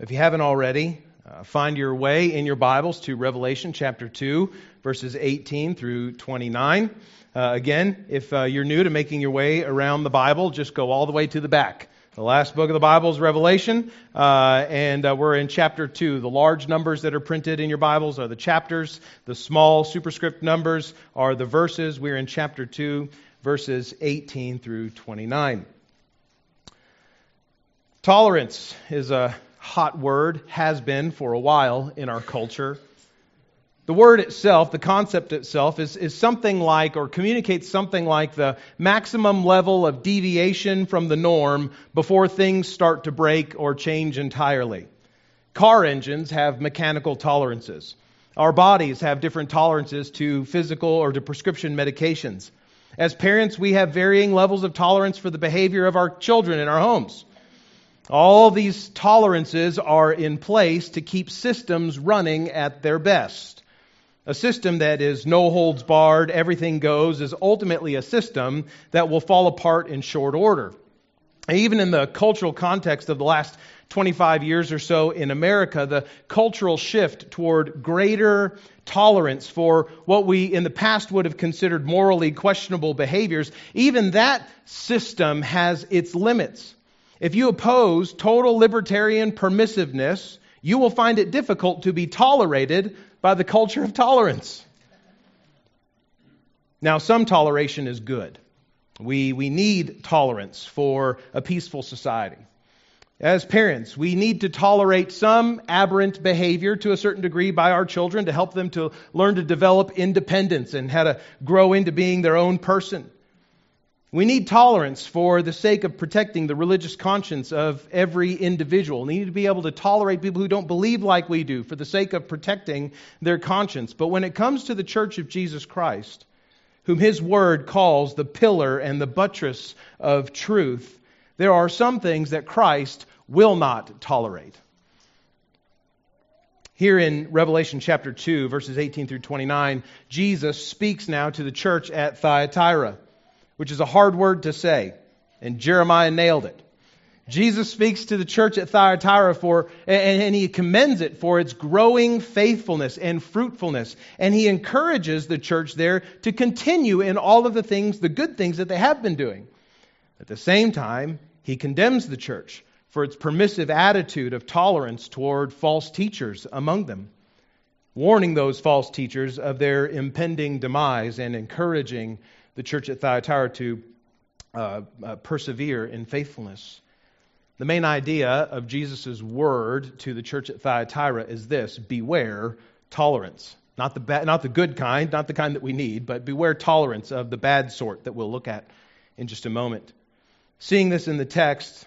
If you haven't already, uh, find your way in your Bibles to Revelation chapter 2, verses 18 through 29. Uh, again, if uh, you're new to making your way around the Bible, just go all the way to the back. The last book of the Bible is Revelation, uh, and uh, we're in chapter 2. The large numbers that are printed in your Bibles are the chapters, the small superscript numbers are the verses. We're in chapter 2, verses 18 through 29. Tolerance is a hot word, has been for a while in our culture. The word itself, the concept itself, is, is something like or communicates something like the maximum level of deviation from the norm before things start to break or change entirely. Car engines have mechanical tolerances. Our bodies have different tolerances to physical or to prescription medications. As parents, we have varying levels of tolerance for the behavior of our children in our homes. All these tolerances are in place to keep systems running at their best. A system that is no holds barred, everything goes, is ultimately a system that will fall apart in short order. Even in the cultural context of the last 25 years or so in America, the cultural shift toward greater tolerance for what we in the past would have considered morally questionable behaviors, even that system has its limits. If you oppose total libertarian permissiveness, you will find it difficult to be tolerated by the culture of tolerance. Now, some toleration is good. We, we need tolerance for a peaceful society. As parents, we need to tolerate some aberrant behavior to a certain degree by our children to help them to learn to develop independence and how to grow into being their own person. We need tolerance for the sake of protecting the religious conscience of every individual. We need to be able to tolerate people who don't believe like we do for the sake of protecting their conscience. But when it comes to the church of Jesus Christ, whom his word calls the pillar and the buttress of truth, there are some things that Christ will not tolerate. Here in Revelation chapter 2, verses 18 through 29, Jesus speaks now to the church at Thyatira which is a hard word to say, and Jeremiah nailed it. Jesus speaks to the church at Thyatira for, and, and, he commends it for its growing faithfulness and fruitfulness. And he encourages the church there to continue in all of the things, the good things that they have been doing. At the same time, he condemns the church for its permissive attitude of tolerance toward false teachers among them, warning those false teachers of their impending demise and encouraging the church at Thyatira to uh, uh, persevere in faithfulness. The main idea of Jesus' word to the church at Thyatira is this beware tolerance. Not the, not the good kind, not the kind that we need, but beware tolerance of the bad sort that we'll look at in just a moment. Seeing this in the text,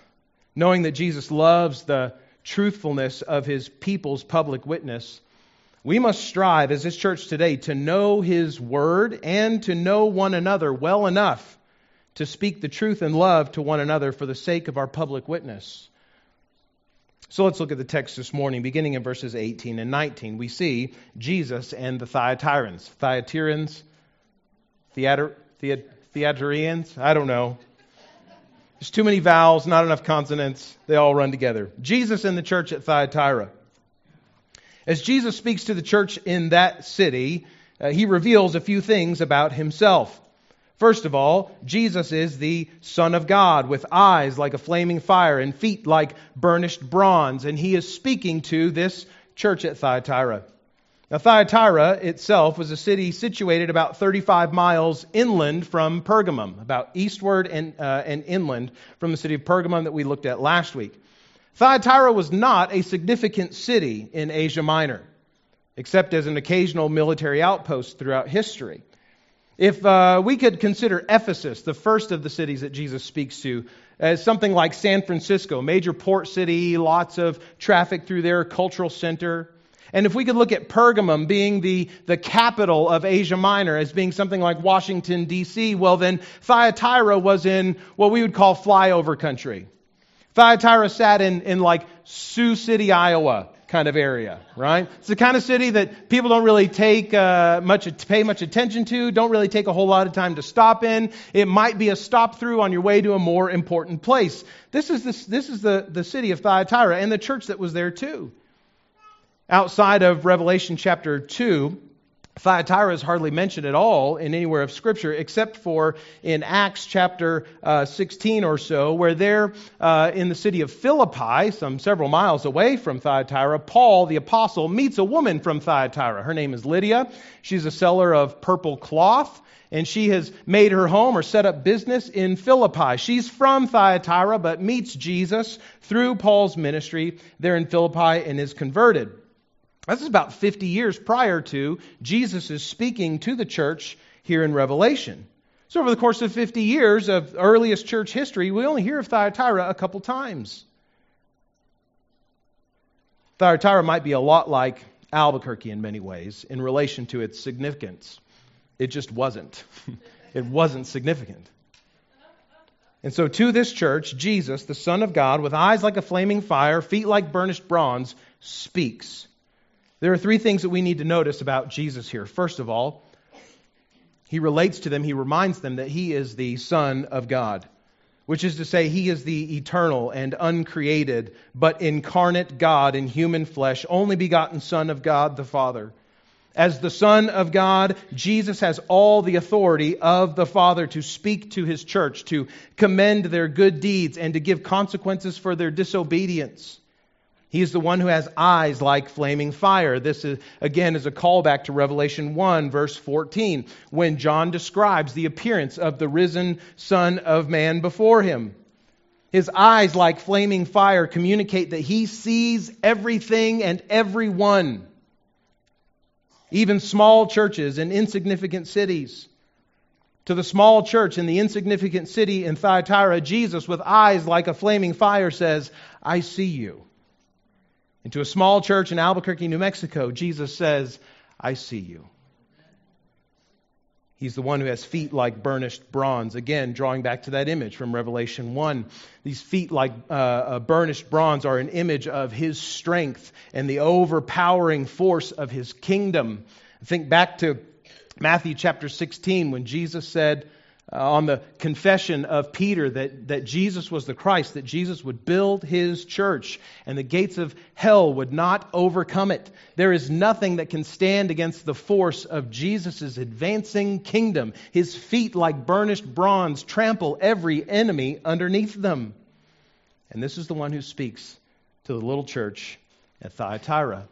knowing that Jesus loves the truthfulness of his people's public witness, we must strive as this church today to know His Word and to know one another well enough to speak the truth and love to one another for the sake of our public witness. So let's look at the text this morning, beginning in verses 18 and 19. We see Jesus and the Thyatirans. Thyatirans? Theater? I don't know. There's too many vowels, not enough consonants. They all run together. Jesus and the church at Thyatira. As Jesus speaks to the church in that city, uh, he reveals a few things about himself. First of all, Jesus is the Son of God with eyes like a flaming fire and feet like burnished bronze, and he is speaking to this church at Thyatira. Now, Thyatira itself was a city situated about 35 miles inland from Pergamum, about eastward and, uh, and inland from the city of Pergamum that we looked at last week. Thyatira was not a significant city in Asia Minor, except as an occasional military outpost throughout history. If uh, we could consider Ephesus, the first of the cities that Jesus speaks to, as something like San Francisco, major port city, lots of traffic through their cultural center. And if we could look at Pergamum being the, the capital of Asia Minor as being something like Washington, D.C., well, then Thyatira was in what we would call flyover country. Thyatira sat in, in like Sioux City, Iowa kind of area, right? It's the kind of city that people don't really take uh, much, pay much attention to, don't really take a whole lot of time to stop in. It might be a stop through on your way to a more important place. This is, this, this is the, the city of Thyatira and the church that was there too. Outside of Revelation chapter 2, Thyatira is hardly mentioned at all in anywhere of Scripture, except for in Acts chapter uh, 16 or so, where there uh, in the city of Philippi, some several miles away from Thyatira, Paul the apostle meets a woman from Thyatira. Her name is Lydia. She's a seller of purple cloth. And she has made her home or set up business in Philippi. She's from Thyatira, but meets Jesus through Paul's ministry there in Philippi and is converted. This is about 50 years prior to Jesus' speaking to the church here in Revelation. So, over the course of 50 years of earliest church history, we only hear of Thyatira a couple times. Thyatira might be a lot like Albuquerque in many ways in relation to its significance. It just wasn't. it wasn't significant. And so, to this church, Jesus, the Son of God, with eyes like a flaming fire, feet like burnished bronze, speaks. There are three things that we need to notice about Jesus here. First of all, he relates to them, he reminds them that he is the Son of God, which is to say, he is the eternal and uncreated, but incarnate God in human flesh, only begotten Son of God the Father. As the Son of God, Jesus has all the authority of the Father to speak to his church, to commend their good deeds, and to give consequences for their disobedience. He is the one who has eyes like flaming fire. This, is, again, is a callback to Revelation 1, verse 14, when John describes the appearance of the risen Son of Man before him. His eyes, like flaming fire, communicate that he sees everything and everyone, even small churches and insignificant cities. To the small church in the insignificant city in Thyatira, Jesus, with eyes like a flaming fire, says, I see you. And to a small church in Albuquerque, New Mexico, Jesus says, I see you. He's the one who has feet like burnished bronze. Again, drawing back to that image from Revelation 1. These feet like uh, uh, burnished bronze are an image of his strength and the overpowering force of his kingdom. Think back to Matthew chapter 16 when Jesus said, uh, on the confession of Peter that, that Jesus was the Christ, that Jesus would build his church and the gates of hell would not overcome it. There is nothing that can stand against the force of Jesus' advancing kingdom. His feet, like burnished bronze, trample every enemy underneath them. And this is the one who speaks to the little church at Thyatira.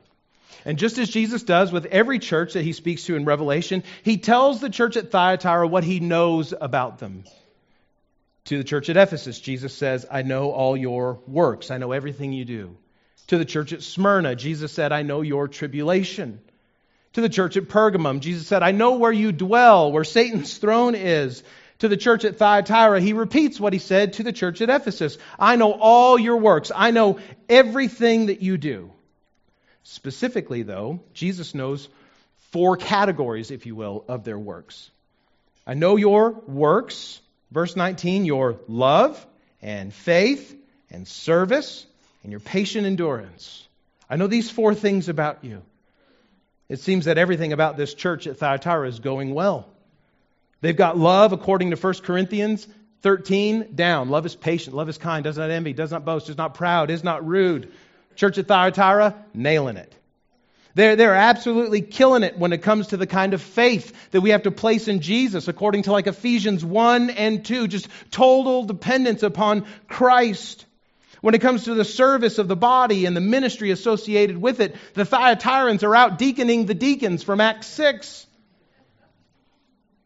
And just as Jesus does with every church that he speaks to in Revelation, he tells the church at Thyatira what he knows about them. To the church at Ephesus, Jesus says, I know all your works, I know everything you do. To the church at Smyrna, Jesus said, I know your tribulation. To the church at Pergamum, Jesus said, I know where you dwell, where Satan's throne is. To the church at Thyatira, he repeats what he said to the church at Ephesus I know all your works, I know everything that you do. Specifically, though, Jesus knows four categories, if you will, of their works. I know your works, verse 19, your love and faith and service and your patient endurance. I know these four things about you. It seems that everything about this church at Thyatira is going well. They've got love according to 1 Corinthians 13 down. Love is patient, love is kind, does not envy, does not boast, is not proud, is not rude. Church at Thyatira, nailing it. They're, they're absolutely killing it when it comes to the kind of faith that we have to place in Jesus, according to like Ephesians 1 and 2, just total dependence upon Christ. When it comes to the service of the body and the ministry associated with it, the Thyatirans are out deaconing the deacons from Acts 6.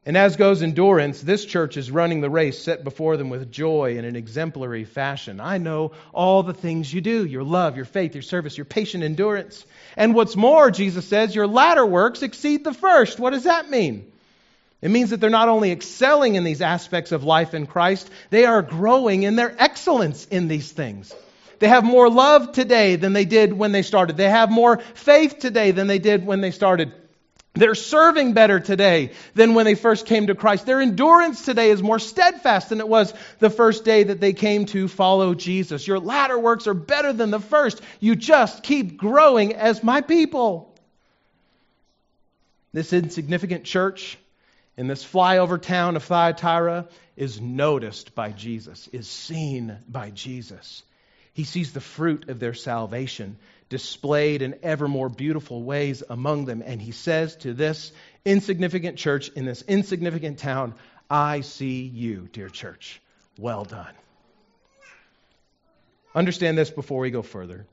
And as goes endurance, this church is running the race set before them with joy in an exemplary fashion. I know all the things you do your love, your faith, your service, your patient endurance. And what's more, Jesus says, your latter works exceed the first. What does that mean? It means that they're not only excelling in these aspects of life in Christ, they are growing in their excellence in these things. They have more love today than they did when they started. They have more faith today than they did when they started. They're serving better today than when they first came to Christ. Their endurance today is more steadfast than it was the first day that they came to follow Jesus. Your latter works are better than the first. You just keep growing as my people. This insignificant church in this flyover town of Thyatira is noticed by Jesus, is seen by Jesus. He sees the fruit of their salvation displayed in ever more beautiful ways among them. And he says to this insignificant church in this insignificant town, I see you, dear church. Well done. Understand this before we go further.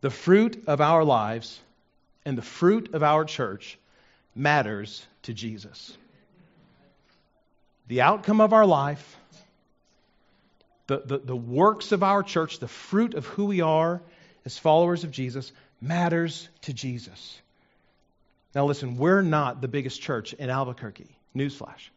The fruit of our lives and the fruit of our church matters to Jesus. The outcome of our life, the, the, the works of our church, the fruit of who we are as followers of Jesus matters to Jesus. Now, listen, we're not the biggest church in Albuquerque. Newsflash.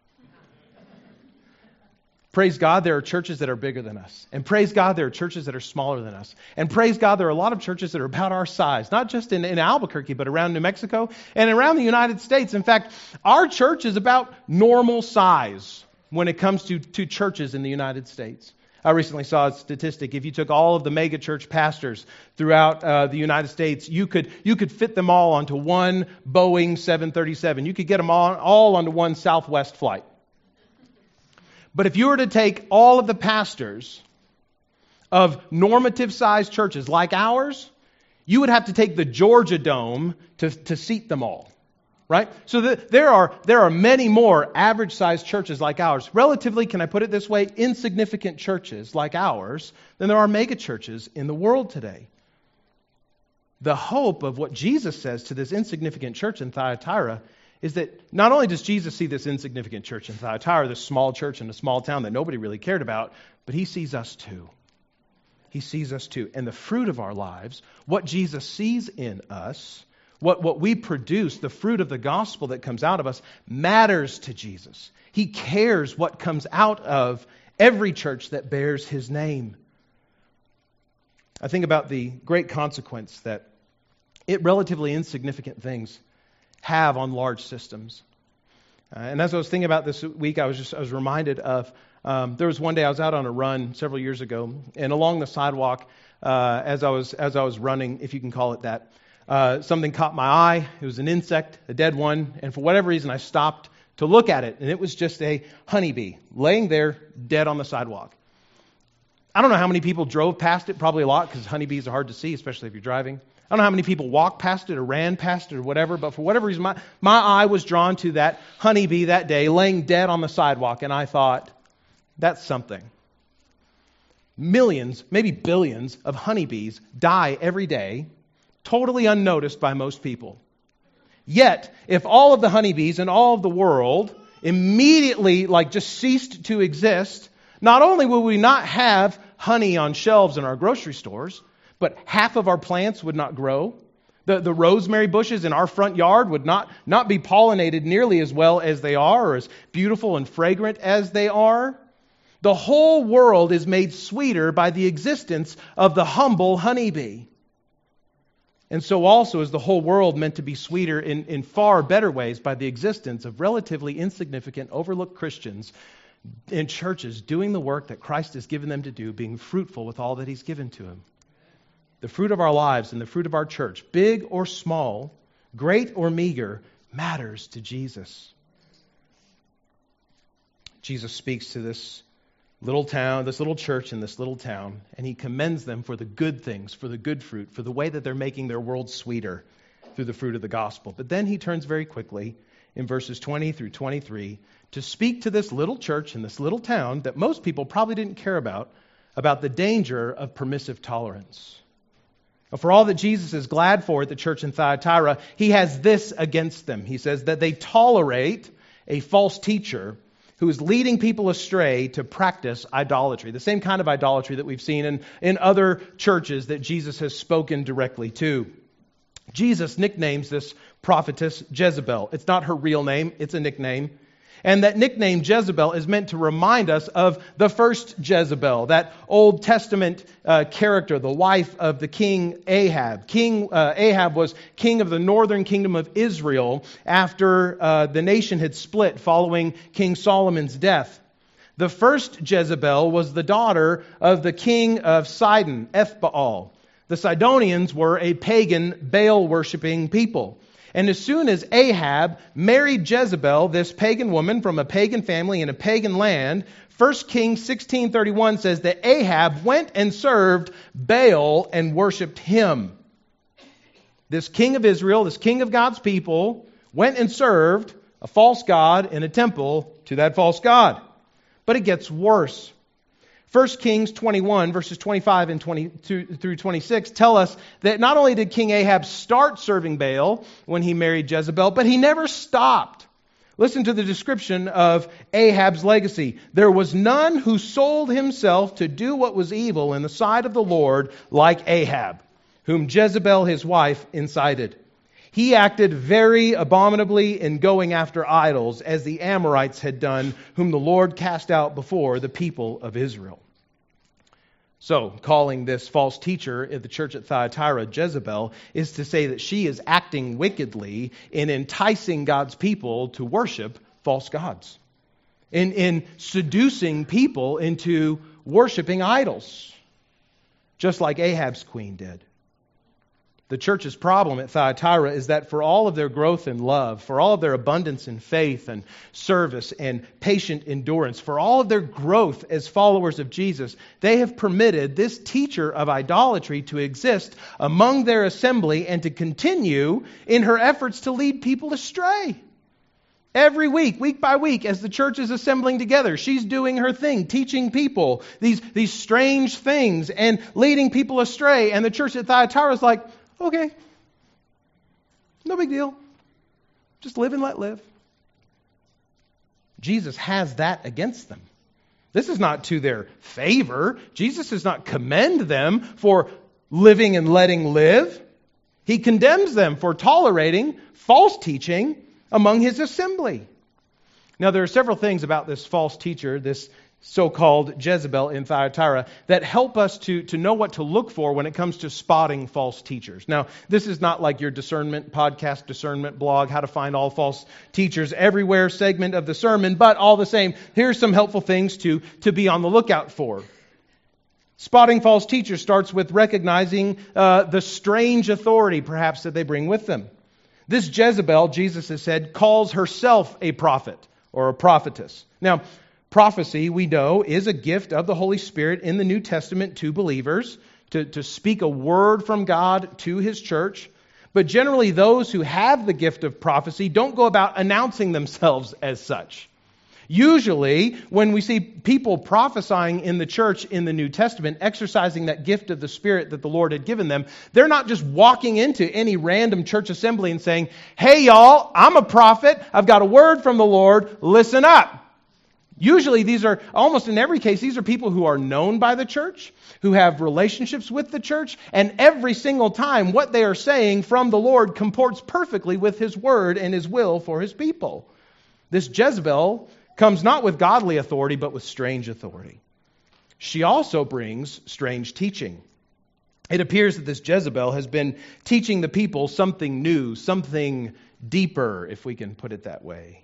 Praise God, there are churches that are bigger than us. And praise God, there are churches that are smaller than us. And praise God, there are a lot of churches that are about our size, not just in, in Albuquerque, but around New Mexico and around the United States. In fact, our church is about normal size when it comes to, to churches in the United States. I recently saw a statistic. If you took all of the megachurch pastors throughout uh, the United States, you could, you could fit them all onto one Boeing 737. You could get them all, all onto one Southwest flight. But if you were to take all of the pastors of normative sized churches like ours, you would have to take the Georgia Dome to, to seat them all right? So the, there, are, there are many more average sized churches like ours, relatively, can I put it this way, insignificant churches like ours, than there are mega churches in the world today. The hope of what Jesus says to this insignificant church in Thyatira is that not only does Jesus see this insignificant church in Thyatira, this small church in a small town that nobody really cared about, but he sees us too. He sees us too. And the fruit of our lives, what Jesus sees in us, what, what we produce, the fruit of the gospel that comes out of us, matters to Jesus. He cares what comes out of every church that bears his name. I think about the great consequence that it relatively insignificant things have on large systems. Uh, and as I was thinking about this week, I was just I was reminded of um, there was one day I was out on a run several years ago, and along the sidewalk, uh, as I was as I was running, if you can call it that, uh, something caught my eye. It was an insect, a dead one, and for whatever reason, I stopped to look at it, and it was just a honeybee laying there dead on the sidewalk. I don't know how many people drove past it, probably a lot because honeybees are hard to see, especially if you're driving. I don't know how many people walked past it or ran past it or whatever, but for whatever reason, my, my eye was drawn to that honeybee that day laying dead on the sidewalk, and I thought, that's something. Millions, maybe billions of honeybees die every day totally unnoticed by most people. Yet, if all of the honeybees in all of the world immediately, like, just ceased to exist, not only will we not have honey on shelves in our grocery stores, but half of our plants would not grow. The, the rosemary bushes in our front yard would not, not be pollinated nearly as well as they are, or as beautiful and fragrant as they are. The whole world is made sweeter by the existence of the humble honeybee. And so also is the whole world meant to be sweeter in, in far better ways by the existence of relatively insignificant, overlooked Christians in churches doing the work that Christ has given them to do, being fruitful with all that He's given to them. The fruit of our lives and the fruit of our church, big or small, great or meager, matters to Jesus. Jesus speaks to this little town, this little church in this little town, and he commends them for the good things, for the good fruit, for the way that they're making their world sweeter through the fruit of the gospel. But then he turns very quickly in verses 20 through 23 to speak to this little church in this little town that most people probably didn't care about, about the danger of permissive tolerance. For all that Jesus is glad for at the church in Thyatira, he has this against them. He says that they tolerate a false teacher who is leading people astray to practice idolatry, the same kind of idolatry that we've seen in, in other churches that Jesus has spoken directly to. Jesus nicknames this prophetess Jezebel. It's not her real name, it's a nickname. And that nickname Jezebel is meant to remind us of the first Jezebel, that Old Testament uh, character, the wife of the king Ahab. King uh, Ahab was king of the northern kingdom of Israel after uh, the nation had split following King Solomon's death. The first Jezebel was the daughter of the king of Sidon, Ethbaal. The Sidonians were a pagan, Baal worshiping people. And as soon as Ahab married Jezebel, this pagan woman from a pagan family in a pagan land, 1 Kings 16:31 says that Ahab went and served Baal and worshiped him. This king of Israel, this king of God's people, went and served a false god in a temple to that false god. But it gets worse. 1 Kings 21, verses 25 and 22 through 26 tell us that not only did King Ahab start serving Baal when he married Jezebel, but he never stopped. Listen to the description of Ahab's legacy. There was none who sold himself to do what was evil in the sight of the Lord like Ahab, whom Jezebel his wife incited. He acted very abominably in going after idols, as the Amorites had done, whom the Lord cast out before the people of Israel. So, calling this false teacher at the church at Thyatira Jezebel is to say that she is acting wickedly in enticing God's people to worship false gods, in, in seducing people into worshiping idols, just like Ahab's queen did. The church's problem at Thyatira is that for all of their growth in love, for all of their abundance in faith and service and patient endurance, for all of their growth as followers of Jesus, they have permitted this teacher of idolatry to exist among their assembly and to continue in her efforts to lead people astray. Every week, week by week, as the church is assembling together, she's doing her thing, teaching people these, these strange things and leading people astray. And the church at Thyatira is like, Okay. No big deal. Just live and let live. Jesus has that against them. This is not to their favor. Jesus does not commend them for living and letting live. He condemns them for tolerating false teaching among his assembly. Now, there are several things about this false teacher, this so called Jezebel in Thyatira that help us to, to know what to look for when it comes to spotting false teachers. Now, this is not like your discernment podcast, discernment blog, how to find all false teachers everywhere segment of the sermon, but all the same, here's some helpful things to, to be on the lookout for. Spotting false teachers starts with recognizing uh, the strange authority, perhaps, that they bring with them. This Jezebel, Jesus has said, calls herself a prophet or a prophetess. Now, Prophecy, we know, is a gift of the Holy Spirit in the New Testament to believers to, to speak a word from God to His church. But generally, those who have the gift of prophecy don't go about announcing themselves as such. Usually, when we see people prophesying in the church in the New Testament, exercising that gift of the Spirit that the Lord had given them, they're not just walking into any random church assembly and saying, Hey, y'all, I'm a prophet. I've got a word from the Lord. Listen up. Usually, these are, almost in every case, these are people who are known by the church, who have relationships with the church, and every single time what they are saying from the Lord comports perfectly with His word and His will for His people. This Jezebel comes not with godly authority, but with strange authority. She also brings strange teaching. It appears that this Jezebel has been teaching the people something new, something deeper, if we can put it that way.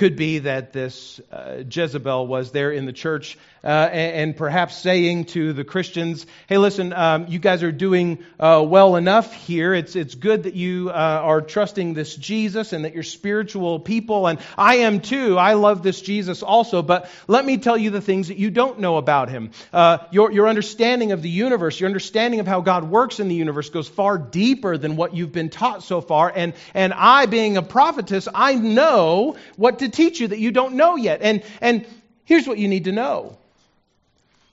Could be that this uh, Jezebel was there in the church uh, and, and, perhaps saying to the Christians, hey, listen, um, you guys are doing uh, well enough here. It's, it's good that you uh, are trusting this Jesus and that you're spiritual people. And I am too. I love this Jesus also. But let me tell you the things that you don't know about him. Uh, your, your understanding of the universe, your understanding of how God works in the universe goes far deeper than what you've been taught so far. And, and I, being a prophetess, I know what to teach you that you don't know yet. And, and here's what you need to know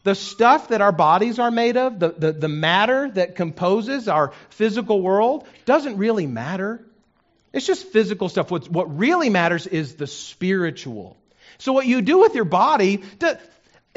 the stuff that our bodies are made of, the, the, the matter that composes our physical world, doesn't really matter. It's just physical stuff. What's, what really matters is the spiritual. So, what you do with your body,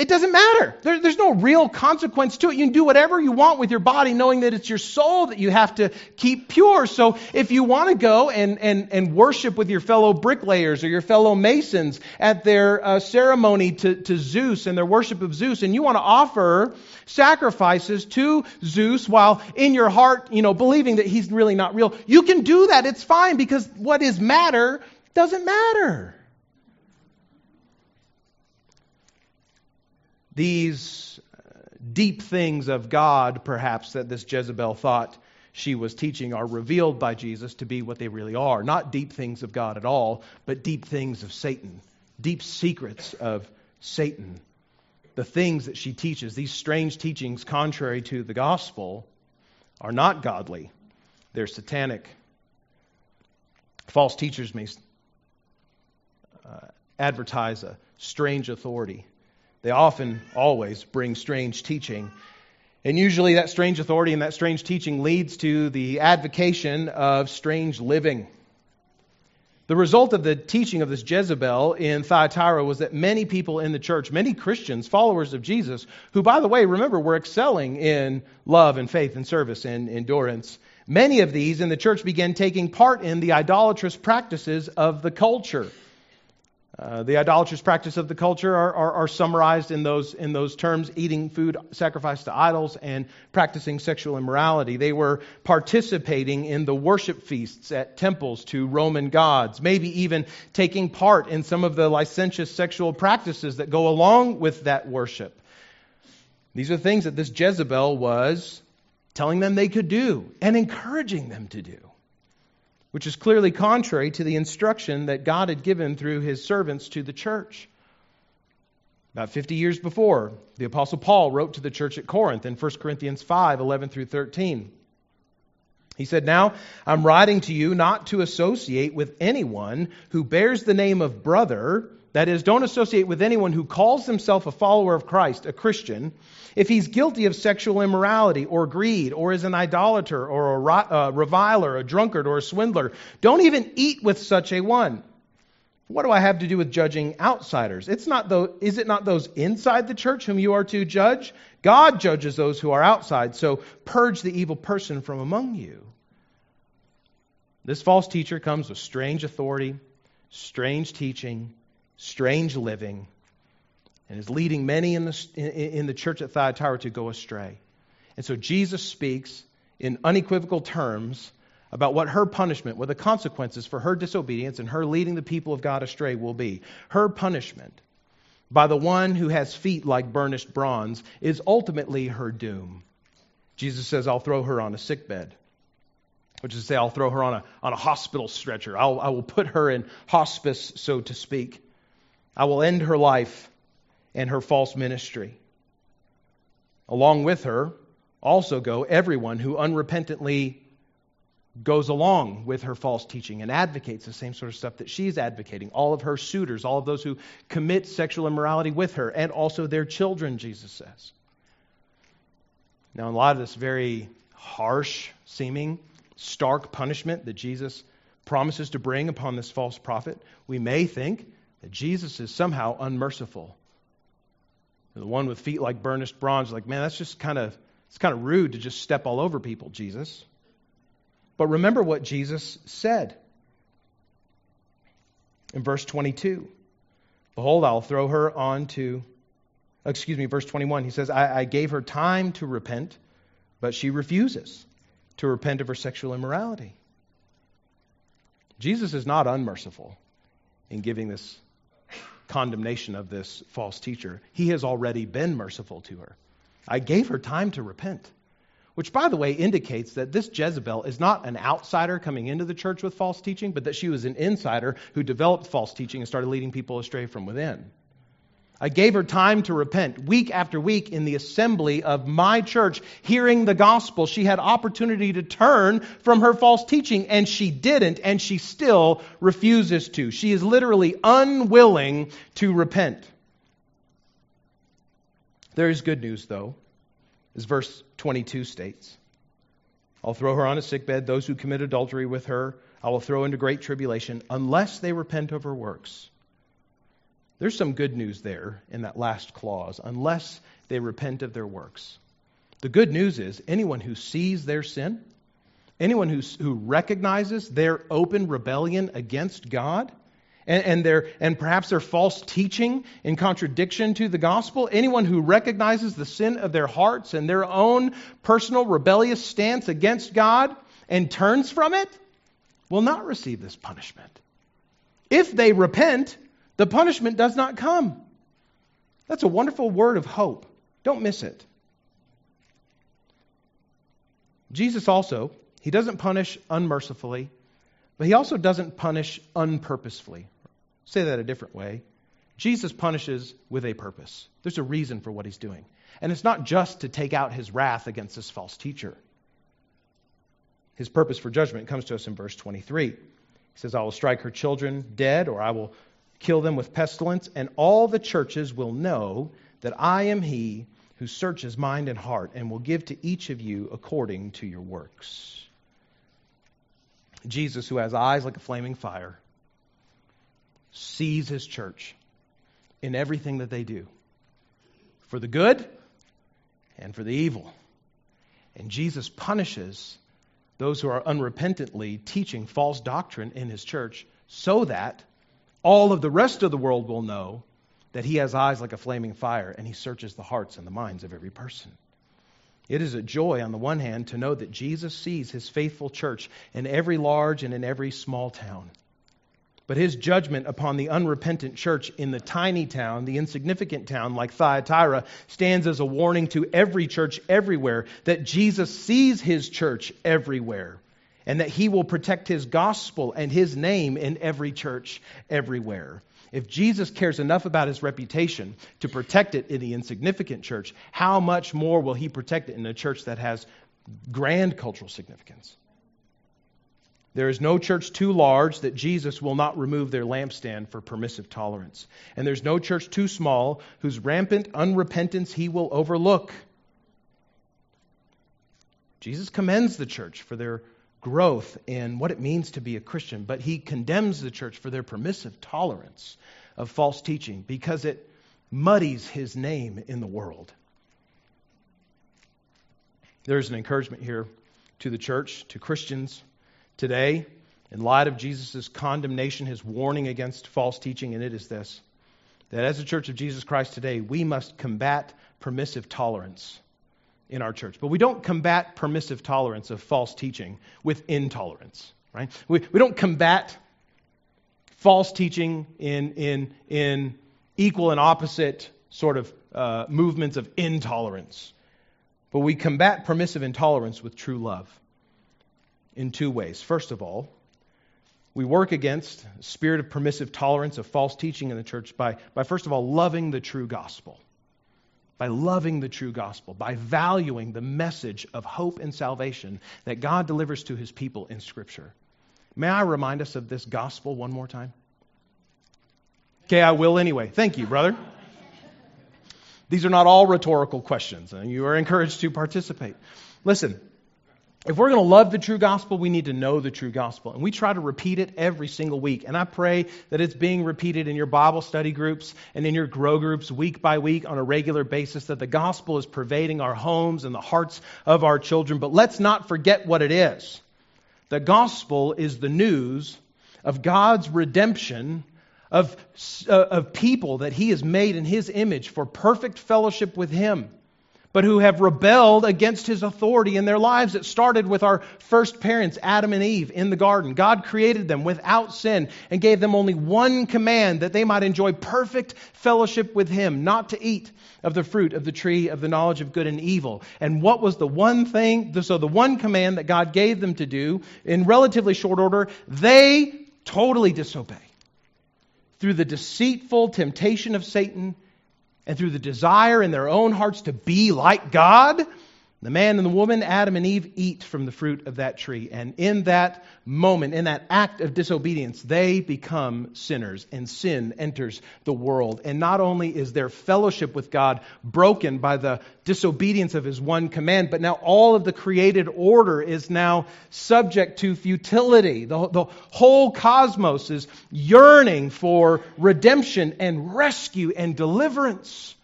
It doesn't matter. There, there's no real consequence to it. You can do whatever you want with your body, knowing that it's your soul that you have to keep pure. So if you want to go and, and, and worship with your fellow bricklayers or your fellow masons at their uh, ceremony to, to Zeus and their worship of Zeus, and you want to offer sacrifices to Zeus while in your heart, you know, believing that he's really not real, you can do that. It's fine because what is matter doesn't matter. These uh, deep things of God, perhaps, that this Jezebel thought she was teaching are revealed by Jesus to be what they really are. Not deep things of God at all, but deep things of Satan, deep secrets of Satan. The things that she teaches, these strange teachings contrary to the gospel, are not godly, they're satanic. False teachers may uh, advertise a strange authority they often, always bring strange teaching. And usually that strange authority and that strange teaching leads to the advocation of strange living. The result of the teaching of this Jezebel in Thyatira was that many people in the church, many Christians, followers of Jesus, who, by the way, remember, were excelling in love and faith and service and endurance, many of these in the church began taking part in the idolatrous practices of the culture. Uh, the idolatrous practice of the culture are, are, are, summarized in those, in those terms eating food sacrificed to idols and practicing sexual immorality. They were participating in the worship feasts at temples to Roman gods, maybe even taking part in some of the licentious sexual practices that go along with that worship. These are things that this Jezebel was telling them they could do and encouraging them to do which is clearly contrary to the instruction that God had given through his servants to the church. About 50 years before, the Apostle Paul wrote to the church at Corinth in 1 Corinthians 5 11 through 13. He said, Now I'm writing to you not to associate with anyone who bears the name of brother that is, don't associate with anyone who calls himself a follower of Christ, a Christian, if he's guilty of sexual immorality or greed or is an idolater or a reviler, a drunkard or a swindler. Don't even eat with such a one. What do I have to do with judging outsiders? It's not though, is it not those inside the church whom you are to judge? God judges those who are outside, so purge the evil person from among you. This false teacher comes with strange authority, strange teaching, strange living, and is leading many in the, in the church at Thyatira to go astray. And so Jesus speaks in unequivocal terms about what her punishment, what the consequences for her disobedience and her leading the people of God astray will be. Her punishment by the one who has feet like burnished bronze is ultimately her doom. Jesus says, I'll throw her on a sick bed. Which is to say, I'll throw her on a, on a hospital stretcher. I'll, I will put her in hospice, so to speak. I will end her life and her false ministry. Along with her, also go everyone who unrepentantly goes along with her false teaching and advocates the same sort of stuff that she's advocating. All of her suitors, all of those who commit sexual immorality with her, and also their children, Jesus says. Now, in a lot of this very harsh seeming, stark punishment that Jesus promises to bring upon this false prophet, we may think that Jesus is somehow unmerciful. The one with feet like burnished bronze, like, man, that's just kind of it's kind of rude to just step all over people, Jesus. But remember what Jesus said in verse 22. Behold, I'll throw her on to, excuse me, verse 21. He says, I, I gave her time to repent, but she refuses to repent of her sexual immorality. Jesus is not unmerciful in giving this condemnation of this false teacher. He has already been merciful to her. I gave her time to repent. Which, by the way, indicates that this Jezebel is not an outsider coming into the church with false teaching, but that she was an insider who developed false teaching and started leading people astray from within. I gave her time to repent. Week after week in the assembly of my church, hearing the gospel, she had opportunity to turn from her false teaching, and she didn't, and she still refuses to. She is literally unwilling to repent. There is good news, though, as verse 22 states. I'll throw her on a sickbed. Those who commit adultery with her, I will throw into great tribulation, unless they repent of her works. There's some good news there in that last clause, unless they repent of their works. The good news is anyone who sees their sin, anyone who, who recognizes their open rebellion against God, and, and, their, and perhaps their false teaching in contradiction to the gospel, anyone who recognizes the sin of their hearts and their own personal rebellious stance against God and turns from it, will not receive this punishment. If they repent, the punishment does not come. That's a wonderful word of hope. Don't miss it. Jesus also, he doesn't punish unmercifully, but he also doesn't punish unpurposefully. Say that a different way. Jesus punishes with a purpose. There's a reason for what he's doing. And it's not just to take out his wrath against this false teacher. His purpose for judgment comes to us in verse 23. He says, I will strike her children dead, or I will kill them with pestilence, and all the churches will know that I am he who searches mind and heart, and will give to each of you according to your works. Jesus, who has eyes like a flaming fire, sees his church in everything that they do for the good and for the evil. And Jesus punishes those who are unrepentantly teaching false doctrine in his church so that all of the rest of the world will know that he has eyes like a flaming fire and he searches the hearts and the minds of every person. It is a joy, on the one hand, to know that Jesus sees his faithful church in every large and in every small town. But his judgment upon the unrepentant church in the tiny town, the insignificant town like Thyatira, stands as a warning to every church everywhere that Jesus sees his church everywhere and that he will protect his gospel and his name in every church everywhere. If Jesus cares enough about his reputation to protect it in the insignificant church, how much more will he protect it in a church that has grand cultural significance? There is no church too large that Jesus will not remove their lampstand for permissive tolerance. And there's no church too small whose rampant unrepentance he will overlook. Jesus commends the church for their growth in what it means to be a Christian, but he condemns the church for their permissive tolerance of false teaching because it muddies his name in the world. There's an encouragement here to the church, to Christians today, in light of Jesus' condemnation, his warning against false teaching, and it is this that as a church of Jesus Christ today, we must combat permissive tolerance in our church. But we don't combat permissive tolerance of false teaching with intolerance, right? We, we don't combat false teaching in, in, in equal and opposite sort of uh, movements of intolerance. But we combat permissive intolerance with true love in two ways. First of all, we work against spirit of permissive tolerance of false teaching in the church by, by first of all, loving the true gospel by loving the true gospel, by valuing the message of hope and salvation that God delivers to his people in Scripture. May I remind us of this gospel one more time? Okay, I will anyway. Thank you, brother. These are not all rhetorical questions, and you are encouraged to participate. Listen, if we're going to love the true gospel, we need to know the true gospel. And we try to repeat it every single week. And I pray that it's being repeated in your Bible study groups and in your grow groups week by week on a regular basis, that the gospel is pervading our homes and the hearts of our children. But let's not forget what it is. The gospel is the news of God's redemption of, uh, of people that He has made in His image for perfect fellowship with Him but who have rebelled against his authority in their lives. It started with our first parents, Adam and Eve, in the garden. God created them without sin and gave them only one command that they might enjoy perfect fellowship with him, not to eat of the fruit of the tree of the knowledge of good and evil. And what was the one thing? So, the one command that God gave them to do in relatively short order, they totally disobey. Through the deceitful temptation of Satan, and through the desire in their own hearts to be like God, The man and the woman, Adam and Eve, eat from the fruit of that tree. And in that moment, in that act of disobedience, they become sinners, and sin enters the world. And not only is their fellowship with God broken by the disobedience of his one command, but now all of the created order is now subject to futility. The, the whole cosmos is yearning for redemption and rescue and deliverance.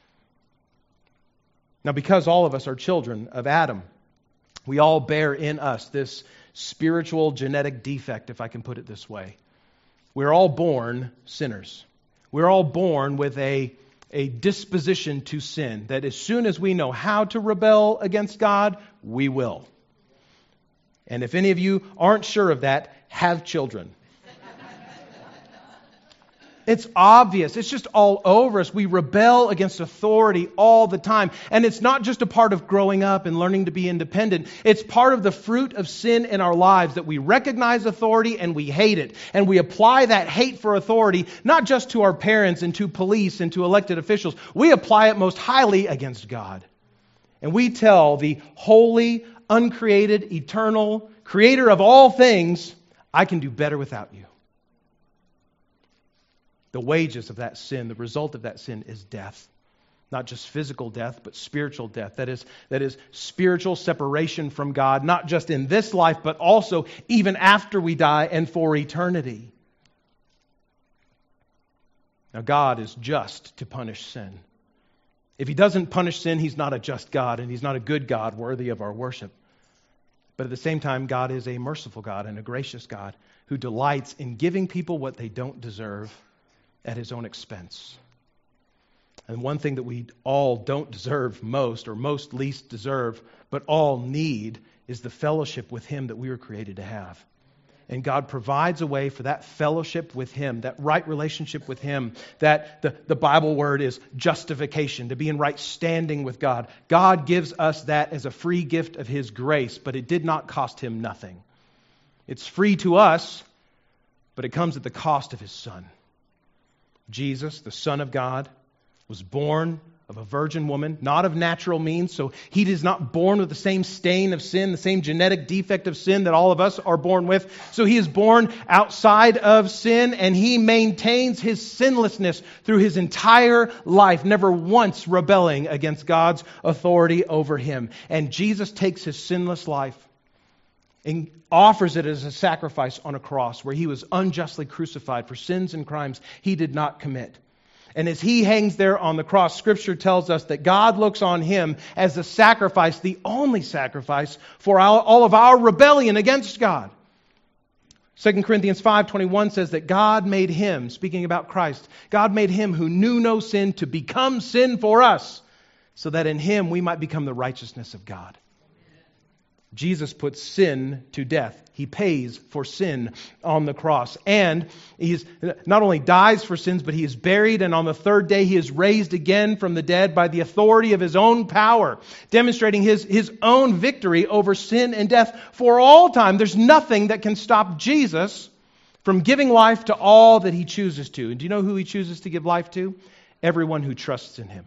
Now, because all of us are children of Adam, we all bear in us this spiritual genetic defect, if I can put it this way. We're all born sinners. We're all born with a, a disposition to sin that as soon as we know how to rebel against God, we will. And if any of you aren't sure of that, have children. It's obvious. It's just all over us. We rebel against authority all the time. And it's not just a part of growing up and learning to be independent. It's part of the fruit of sin in our lives that we recognize authority and we hate it. And we apply that hate for authority not just to our parents and to police and to elected officials. We apply it most highly against God. And we tell the holy, uncreated, eternal, creator of all things, I can do better without you. The wages of that sin, the result of that sin is death. Not just physical death, but spiritual death. That is, that is spiritual separation from God, not just in this life, but also even after we die and for eternity. Now, God is just to punish sin. If He doesn't punish sin, He's not a just God, and He's not a good God worthy of our worship. But at the same time, God is a merciful God and a gracious God who delights in giving people what they don't deserve at his own expense. And one thing that we all don't deserve most, or most least deserve, but all need, is the fellowship with him that we were created to have. And God provides a way for that fellowship with Him, that right relationship with Him, that the, the Bible word is justification, to be in right standing with God. God gives us that as a free gift of His grace, but it did not cost Him nothing. It's free to us, but it comes at the cost of His Son. Jesus, the Son of God, was born of a virgin woman, not of natural means. So he is not born with the same stain of sin, the same genetic defect of sin that all of us are born with. So he is born outside of sin and he maintains his sinlessness through his entire life, never once rebelling against God's authority over him. And Jesus takes his sinless life and offers it as a sacrifice on a cross where he was unjustly crucified for sins and crimes he did not commit. And as he hangs there on the cross, Scripture tells us that God looks on him as the sacrifice, the only sacrifice for all of our rebellion against God. 2 Corinthians 5:21 says that God made him, speaking about Christ, God made him who knew no sin to become sin for us, so that in him we might become the righteousness of God. Jesus puts sin to death. He pays for sin on the cross. And he not only dies for sins, but he is buried, and on the third day he is raised again from the dead by the authority of his own power, demonstrating his, his own victory over sin and death for all time. There's nothing that can stop Jesus from giving life to all that he chooses to. And do you know who he chooses to give life to? Everyone who trusts in him.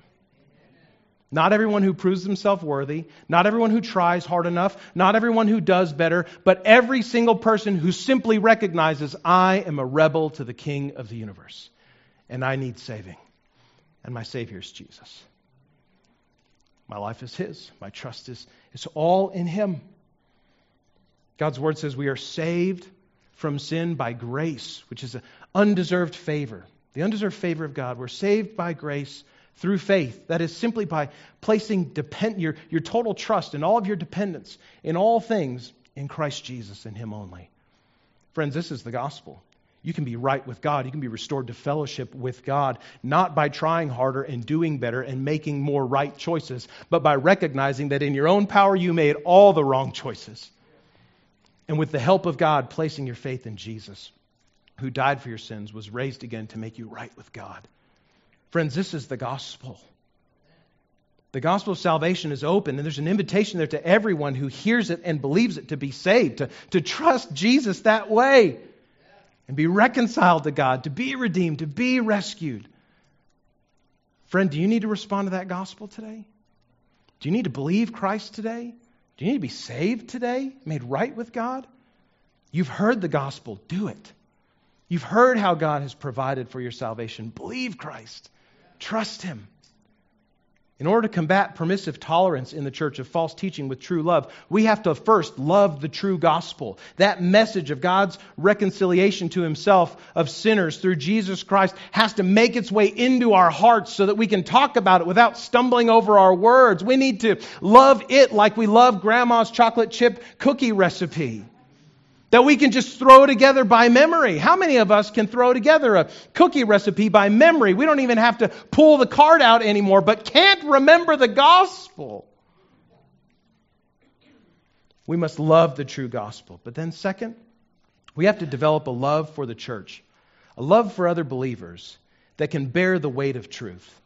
Not everyone who proves themselves worthy, not everyone who tries hard enough, not everyone who does better, but every single person who simply recognizes, I am a rebel to the King of the universe, and I need saving. And my Savior is Jesus. My life is His, my trust is, is all in Him. God's Word says we are saved from sin by grace, which is an undeserved favor. The undeserved favor of God. We're saved by grace through faith. That is simply by placing depend, your, your total trust and all of your dependence in all things in Christ Jesus and Him only. Friends, this is the gospel. You can be right with God. You can be restored to fellowship with God, not by trying harder and doing better and making more right choices, but by recognizing that in your own power you made all the wrong choices. And with the help of God, placing your faith in Jesus, who died for your sins, was raised again to make you right with God. Friends, this is the gospel. The gospel of salvation is open, and there's an invitation there to everyone who hears it and believes it to be saved, to, to trust Jesus that way, and be reconciled to God, to be redeemed, to be rescued. Friend, do you need to respond to that gospel today? Do you need to believe Christ today? Do you need to be saved today, made right with God? You've heard the gospel, do it. You've heard how God has provided for your salvation. Believe Christ, trust Him. In order to combat permissive tolerance in the church of false teaching with true love, we have to first love the true gospel. That message of God's reconciliation to himself of sinners through Jesus Christ has to make its way into our hearts so that we can talk about it without stumbling over our words. We need to love it like we love grandma's chocolate chip cookie recipe that we can just throw together by memory. How many of us can throw together a cookie recipe by memory? We don't even have to pull the card out anymore, but can't remember the gospel. We must love the true gospel. But then, second, we have to develop a love for the church, a love for other believers that can bear the weight of truth.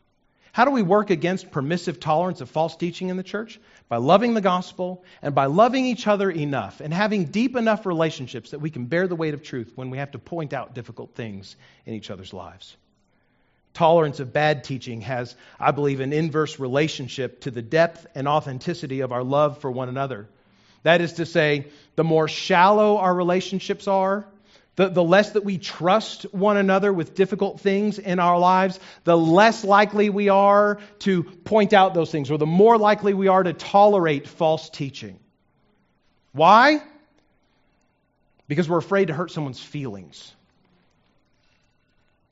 How do we work against permissive tolerance of false teaching in the church? By loving the gospel and by loving each other enough and having deep enough relationships that we can bear the weight of truth when we have to point out difficult things in each other's lives. Tolerance of bad teaching has, I believe, an inverse relationship to the depth and authenticity of our love for one another. That is to say, the more shallow our relationships are, the, the less that we trust one another with difficult things in our lives, the less likely we are to point out those things, or the more likely we are to tolerate false teaching. Why? Because we're afraid to hurt someone's feelings.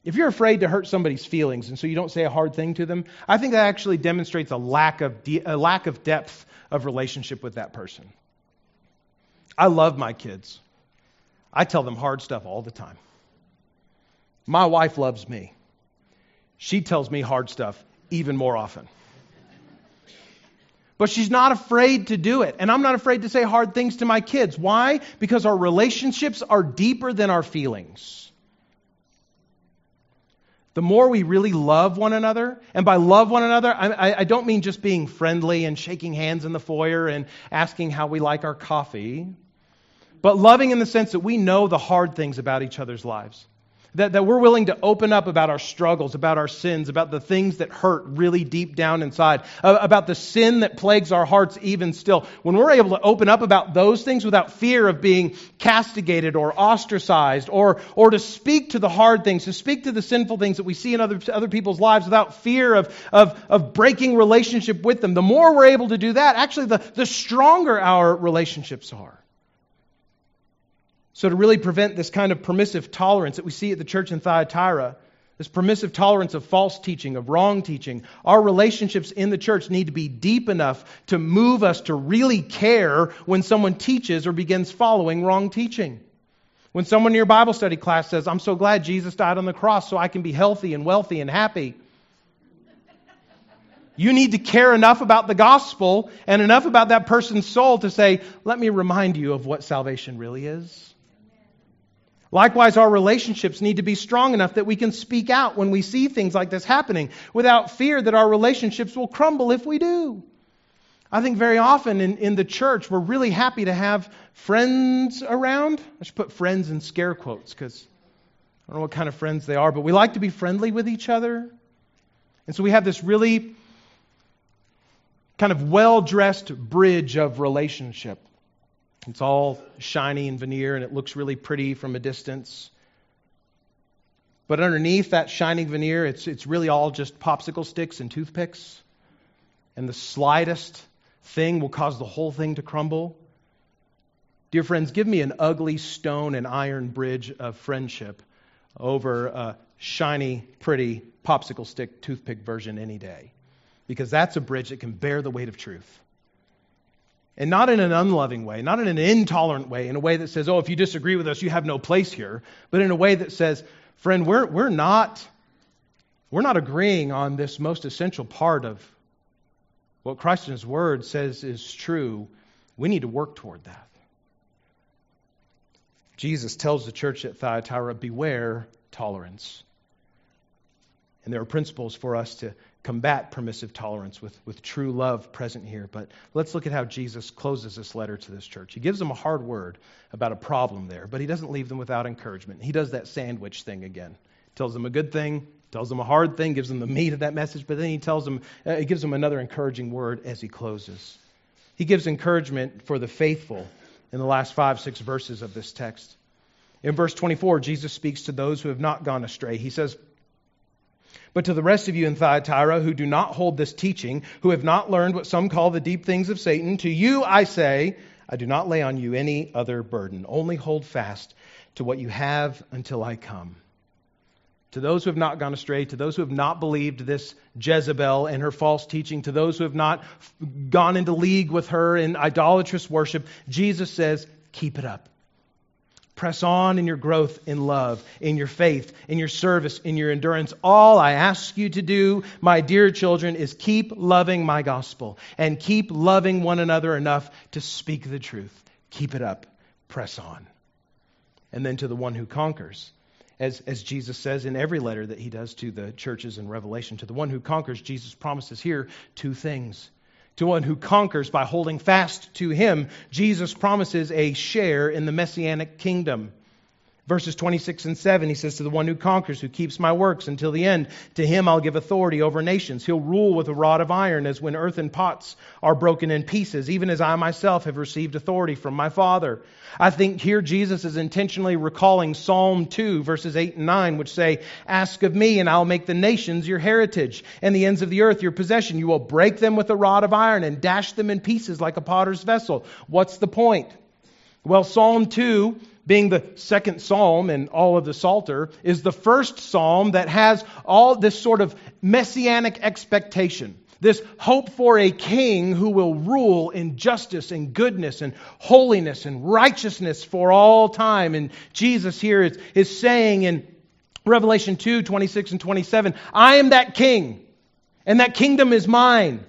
If you're afraid to hurt somebody's feelings and so you don't say a hard thing to them, I think that actually demonstrates a lack of, de- a lack of depth of relationship with that person. I love my kids. I tell them hard stuff all the time. My wife loves me. She tells me hard stuff even more often. But she's not afraid to do it. And I'm not afraid to say hard things to my kids. Why? Because our relationships are deeper than our feelings. The more we really love one another, and by love one another, I, I, don't mean just being friendly and shaking hands in the foyer and asking how we like our coffee but loving in the sense that we know the hard things about each other's lives. That, that we're willing to open up about our struggles, about our sins, about the things that hurt really deep down inside, about the sin that plagues our hearts even still. When we're able to open up about those things without fear of being castigated or ostracized, or, or to speak to the hard things, to speak to the sinful things that we see in other, other people's lives without fear of, of, of breaking relationship with them, the more we're able to do that, actually, the, the stronger our relationships are. So, to really prevent this kind of permissive tolerance that we see at the church in Thyatira, this permissive tolerance of false teaching, of wrong teaching, our relationships in the church need to be deep enough to move us to really care when someone teaches or begins following wrong teaching. When someone in your Bible study class says, I'm so glad Jesus died on the cross so I can be healthy and wealthy and happy. You need to care enough about the gospel and enough about that person's soul to say, let me remind you of what salvation really is. Likewise, our relationships need to be strong enough that we can speak out when we see things like this happening without fear that our relationships will crumble if we do. I think very often in, in the church, we're really happy to have friends around. I should put friends in scare quotes because I don't know what kind of friends they are, but we like to be friendly with each other. And so we have this really kind of well dressed bridge of relationship. It's all shiny and veneer, and it looks really pretty from a distance. But underneath that shining veneer, it's, it's really all just popsicle sticks and toothpicks. And the slightest thing will cause the whole thing to crumble. Dear friends, give me an ugly stone and iron bridge of friendship over a shiny, pretty popsicle stick toothpick version any day. Because that's a bridge that can bear the weight of truth. And not in an unloving way, not in an intolerant way, in a way that says, oh, if you disagree with us, you have no place here, but in a way that says, friend, we're, we're, not, we're not agreeing on this most essential part of what Christ in His Word says is true. We need to work toward that. Jesus tells the church at Thyatira, beware tolerance. And there are principles for us to combat permissive tolerance with, with true love present here. But let's look at how Jesus closes this letter to this church. He gives them a hard word about a problem there, but he doesn't leave them without encouragement. He does that sandwich thing again. Tells them a good thing tells them a hard thing, gives them the meat of that message, but then he tells them, uh, he gives them another encouraging word as he closes. He gives encouragement for the faithful in the last five, six verses of this text. In verse 24, Jesus speaks to those who have not gone astray. He says, But to the rest of you in Thyatira who do not hold this teaching, who have not learned what some call the deep things of Satan, to you I say, I do not lay on you any other burden. Only hold fast to what you have until I come to those who have not gone astray, to those who have not believed this Jezebel and her false teaching, to those who have not gone into league with her in idolatrous worship, Jesus says, keep it up. Press on in your growth in love, in your faith, in your service, in your endurance. All I ask you to do, my dear children, is keep loving my gospel and keep loving one another enough to speak the truth. Keep it up. Press on. And then to the one who conquers as, as Jesus says in every letter that he does to the churches in Revelation. To the one who conquers, Jesus promises here two things. To one who conquers by holding fast to him, Jesus promises a share in the messianic kingdom. Verses 26 and 7, he says, To the one who conquers, who keeps my works until the end, to him I'll give authority over nations. He'll rule with a rod of iron, as when earthen pots are broken in pieces, even as I myself have received authority from my Father. I think here Jesus is intentionally recalling Psalm 2, verses 8 and 9, which say, Ask of me, and I'll make the nations your heritage, and the ends of the earth your possession. You will break them with a rod of iron and dash them in pieces like a potter's vessel. What's the point? Well, Psalm 2 being the second psalm in all of the Psalter, is the first psalm that has all this sort of messianic expectation. This hope for a king who will rule in justice and goodness and holiness and righteousness for all time. And Jesus here is, is saying in Revelation 2 26 and 27, I am that king, and that kingdom is mine.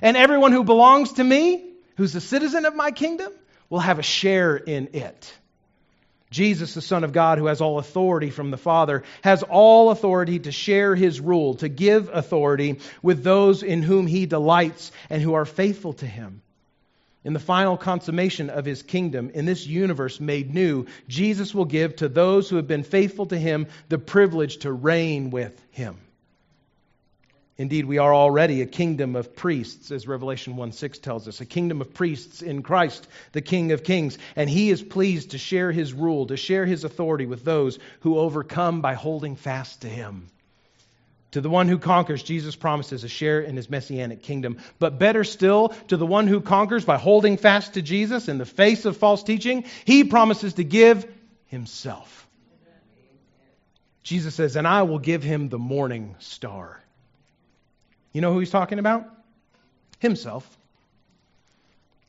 And everyone who belongs to me, who's a citizen of my kingdom, will have a share in it. Jesus, the Son of God, who has all authority from the Father, has all authority to share his rule, to give authority with those in whom he delights and who are faithful to him. In the final consummation of his kingdom, in this universe made new, Jesus will give to those who have been faithful to him the privilege to reign with him. Indeed, we are already a kingdom of priests, as Revelation 1 6 tells us, a kingdom of priests in Christ, the King of kings. And he is pleased to share his rule, to share his authority with those who overcome by holding fast to him. To the one who conquers, Jesus promises a share in his messianic kingdom. But better still, to the one who conquers by holding fast to Jesus in the face of false teaching, he promises to give himself. Jesus says, And I will give him the morning star. You know who he's talking about? Himself.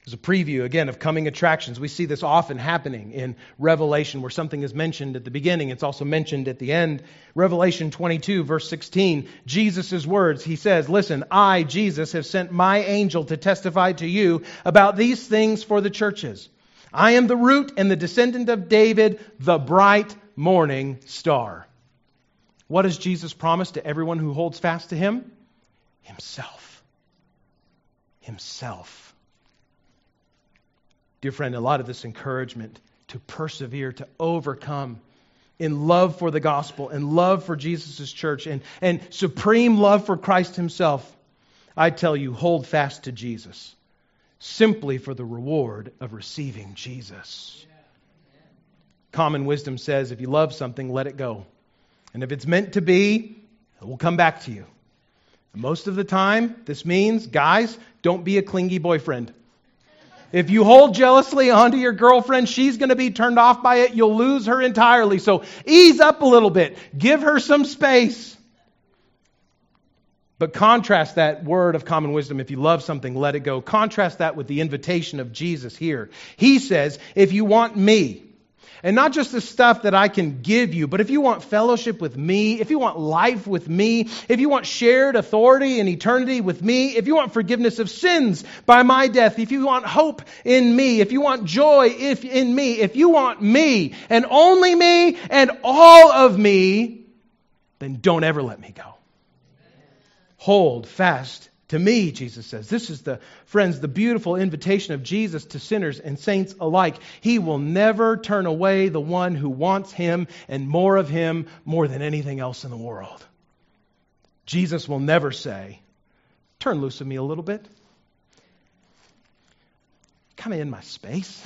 There's a preview, again, of coming attractions. We see this often happening in Revelation where something is mentioned at the beginning. It's also mentioned at the end. Revelation 22, verse 16, Jesus' words. He says, Listen, I, Jesus, have sent my angel to testify to you about these things for the churches. I am the root and the descendant of David, the bright morning star. What does Jesus promise to everyone who holds fast to him? Himself. Himself. Dear friend, a lot of this encouragement to persevere, to overcome in love for the gospel and love for Jesus' church and, and supreme love for Christ Himself, I tell you, hold fast to Jesus simply for the reward of receiving Jesus. Common wisdom says if you love something, let it go. And if it's meant to be, it will come back to you. Most of the time, this means, guys, don't be a clingy boyfriend. If you hold jealously onto your girlfriend, she's going to be turned off by it. You'll lose her entirely. So ease up a little bit. Give her some space. But contrast that word of common wisdom. If you love something, let it go. Contrast that with the invitation of Jesus here. He says, if you want me, and not just the stuff that I can give you, but if you want fellowship with me, if you want life with me, if you want shared authority and eternity with me, if you want forgiveness of sins by my death, if you want hope in me, if you want joy if in me, if you want me and only me and all of me, then don't ever let me go. Hold fast to me, Jesus says. This is the, friends, the beautiful invitation of Jesus to sinners and saints alike. He will never turn away the one who wants him and more of him more than anything else in the world. Jesus will never say, Turn loose of me a little bit. Of in my space.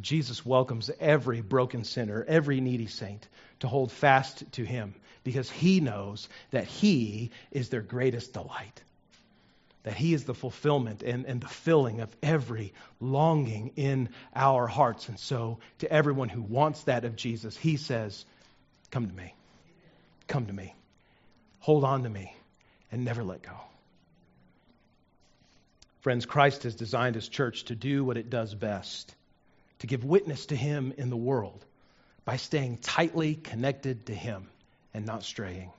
Jesus welcomes every broken sinner, every needy saint to hold fast to him because he knows that he is their greatest delight. That he is the fulfillment and, and the filling of every longing in our hearts. And so, to everyone who wants that of Jesus, he says, Come to me. Come to me. Hold on to me and never let go. Friends, Christ has designed his church to do what it does best to give witness to him in the world by staying tightly connected to him and not straying.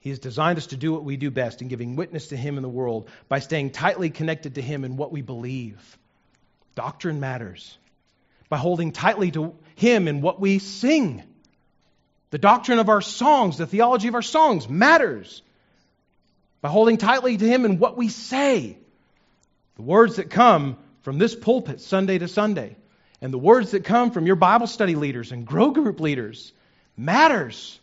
He has designed us to do what we do best in giving witness to him in the world by staying tightly connected to him in what we believe. Doctrine matters. By holding tightly to him in what we sing. The doctrine of our songs, the theology of our songs matters. By holding tightly to him in what we say. The words that come from this pulpit Sunday to Sunday and the words that come from your Bible study leaders and grow group leaders matters.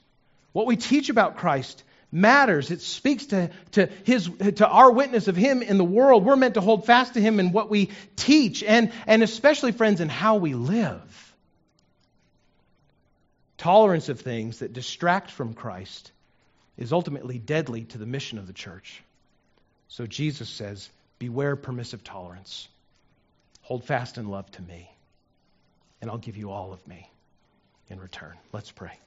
What we teach about Christ matters. It speaks to, to, his, to our witness of Him in the world. We're meant to hold fast to Him in what we teach and, and especially, friends, in how we live. Tolerance of things that distract from Christ is ultimately deadly to the mission of the church. So Jesus says, Beware permissive tolerance. Hold fast in love to me, and I'll give you all of me in return. Let's pray.